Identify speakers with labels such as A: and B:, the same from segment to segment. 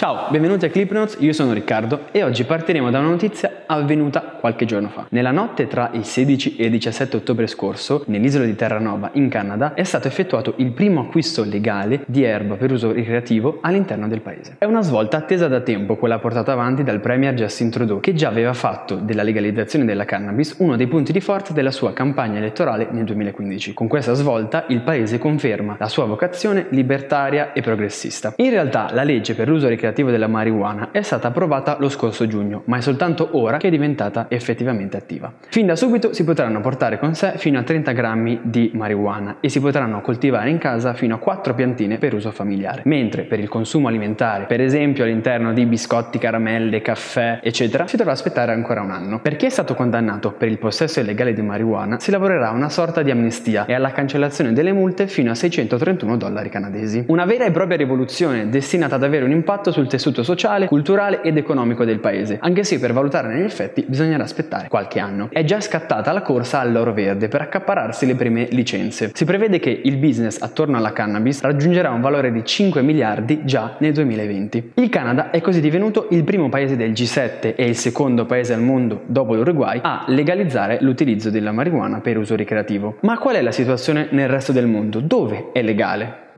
A: Ciao, benvenuti a Clip Notes, io sono Riccardo e oggi partiremo da una notizia avvenuta qualche giorno fa. Nella notte tra il 16 e il 17 ottobre scorso, nell'isola di Terranova, in Canada, è stato effettuato il primo acquisto legale di erba per uso ricreativo all'interno del paese. È una svolta attesa da tempo quella portata avanti dal premier Justin Trudeau, che già aveva fatto della legalizzazione della cannabis uno dei punti di forza della sua campagna elettorale nel 2015. Con questa svolta il paese conferma la sua vocazione libertaria e progressista. In realtà la legge per l'uso ricreativo della marijuana è stata approvata lo scorso giugno, ma è soltanto ora che è diventata effettivamente attiva. Fin da subito si potranno portare con sé fino a 30 grammi di marijuana e si potranno coltivare in casa fino a 4 piantine per uso familiare, mentre per il consumo alimentare, per esempio all'interno di biscotti, caramelle, caffè, eccetera, si dovrà aspettare ancora un anno. Per chi è stato condannato per il possesso illegale di marijuana si lavorerà una sorta di amnistia e alla cancellazione delle multe fino a 631 dollari canadesi. Una vera e propria rivoluzione destinata ad avere un impatto sul tessuto sociale, culturale ed economico del paese, anche se per valutarne effetti bisognerà aspettare qualche anno. È già scattata la corsa all'oro verde per accapararsi le prime licenze. Si prevede che il business attorno alla cannabis raggiungerà un valore di 5 miliardi già nel 2020. Il Canada è così divenuto il primo paese del G7 e il secondo paese al mondo, dopo l'Uruguay, a legalizzare l'utilizzo della marijuana per uso ricreativo. Ma qual è la situazione nel resto del mondo? Dove è legale?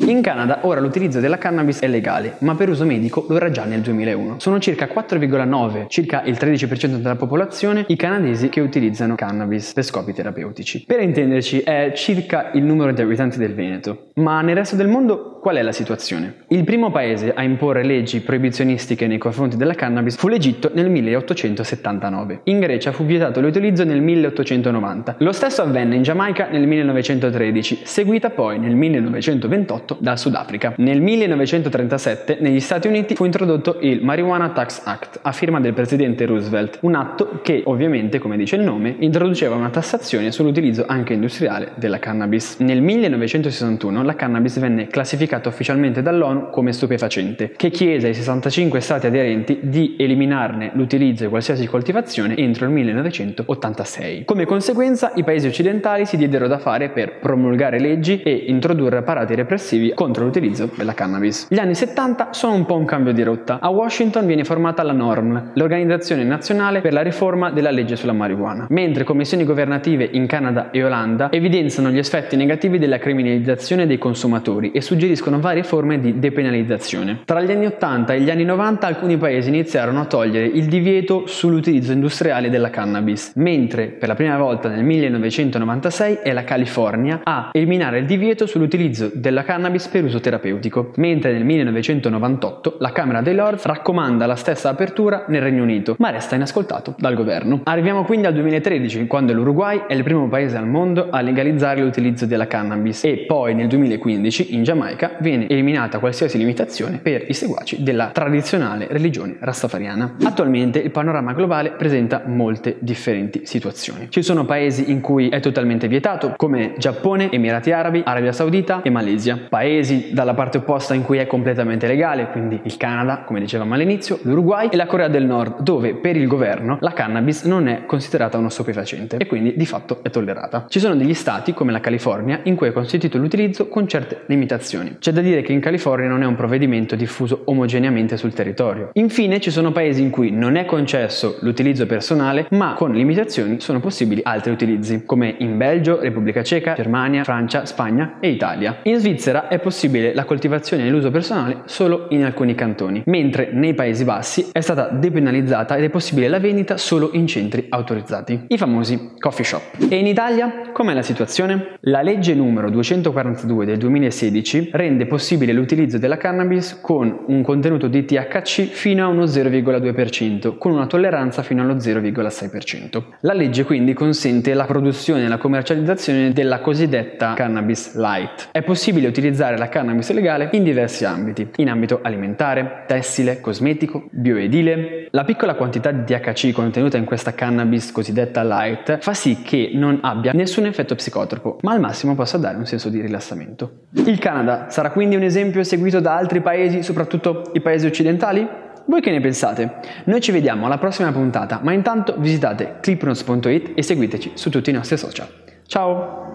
A: In Canada ora l'utilizzo della cannabis è legale, ma per uso medico lo era già nel 2001. Sono circa 4,9, circa il 13% della popolazione, i canadesi che utilizzano cannabis per scopi terapeutici. Per intenderci è circa il numero di abitanti del Veneto. Ma nel resto del mondo Qual è la situazione? Il primo paese a imporre leggi proibizionistiche nei confronti della cannabis fu l'Egitto nel 1879. In Grecia fu vietato l'utilizzo nel 1890. Lo stesso avvenne in Giamaica nel 1913, seguita poi nel 1928 dal Sudafrica. Nel 1937 negli Stati Uniti fu introdotto il Marijuana Tax Act a firma del presidente Roosevelt, un atto che ovviamente, come dice il nome, introduceva una tassazione sull'utilizzo anche industriale della cannabis. Nel 1961 la cannabis venne classificata classificato ufficialmente dall'ONU come stupefacente, che chiese ai 65 stati aderenti di eliminarne l'utilizzo di qualsiasi coltivazione entro il 1986. Come conseguenza, i paesi occidentali si diedero da fare per promulgare leggi e introdurre apparati repressivi contro l'utilizzo della cannabis. Gli anni 70 sono un po' un cambio di rotta. A Washington viene formata la NORM, l'Organizzazione Nazionale per la riforma della legge sulla marijuana, mentre commissioni governative in Canada e Olanda evidenziano gli effetti negativi della criminalizzazione dei consumatori e suggeriscono suggeriscono varie forme di depenalizzazione. Tra gli anni 80 e gli anni 90 alcuni paesi iniziarono a togliere il divieto sull'utilizzo industriale della cannabis, mentre per la prima volta nel 1996 è la California a eliminare il divieto sull'utilizzo della cannabis per uso terapeutico, mentre nel 1998 la Camera dei Lords raccomanda la stessa apertura nel Regno Unito, ma resta inascoltato dal governo. Arriviamo quindi al 2013, quando l'Uruguay è il primo paese al mondo a legalizzare l'utilizzo della cannabis e poi nel 2015 in Giamaica viene eliminata qualsiasi limitazione per i seguaci della tradizionale religione rastafariana. Attualmente il panorama globale presenta molte differenti situazioni. Ci sono paesi in cui è totalmente vietato, come Giappone, Emirati Arabi, Arabia Saudita e Malesia. Paesi dalla parte opposta in cui è completamente legale, quindi il Canada, come dicevamo all'inizio, l'Uruguay e la Corea del Nord, dove per il governo la cannabis non è considerata uno stupefacente e quindi di fatto è tollerata. Ci sono degli stati, come la California, in cui è consentito l'utilizzo con certe limitazioni. C'è da dire che in California non è un provvedimento diffuso omogeneamente sul territorio. Infine ci sono paesi in cui non è concesso l'utilizzo personale, ma con limitazioni sono possibili altri utilizzi, come in Belgio, Repubblica Ceca, Germania, Francia, Spagna e Italia. In Svizzera è possibile la coltivazione e l'uso personale solo in alcuni cantoni, mentre nei Paesi Bassi è stata depenalizzata ed è possibile la vendita solo in centri autorizzati, i famosi coffee shop. E in Italia com'è la situazione? La legge numero 242 del 2016 rende possibile l'utilizzo della cannabis con un contenuto di THC fino a uno 0,2%, con una tolleranza fino allo 0,6%. La legge quindi consente la produzione e la commercializzazione della cosiddetta cannabis light. È possibile utilizzare la cannabis legale in diversi ambiti, in ambito alimentare, tessile, cosmetico, bioedile. La piccola quantità di THC contenuta in questa cannabis cosiddetta light fa sì che non abbia nessun effetto psicotropo, ma al massimo possa dare un senso di rilassamento. Il Canada sarà quindi un esempio seguito da altri paesi, soprattutto i paesi occidentali? Voi che ne pensate? Noi ci vediamo alla prossima puntata, ma intanto visitate clipnotes.it e seguiteci su tutti i nostri social. Ciao!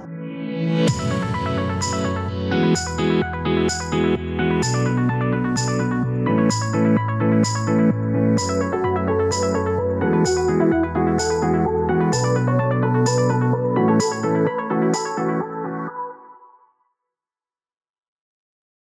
A: Thank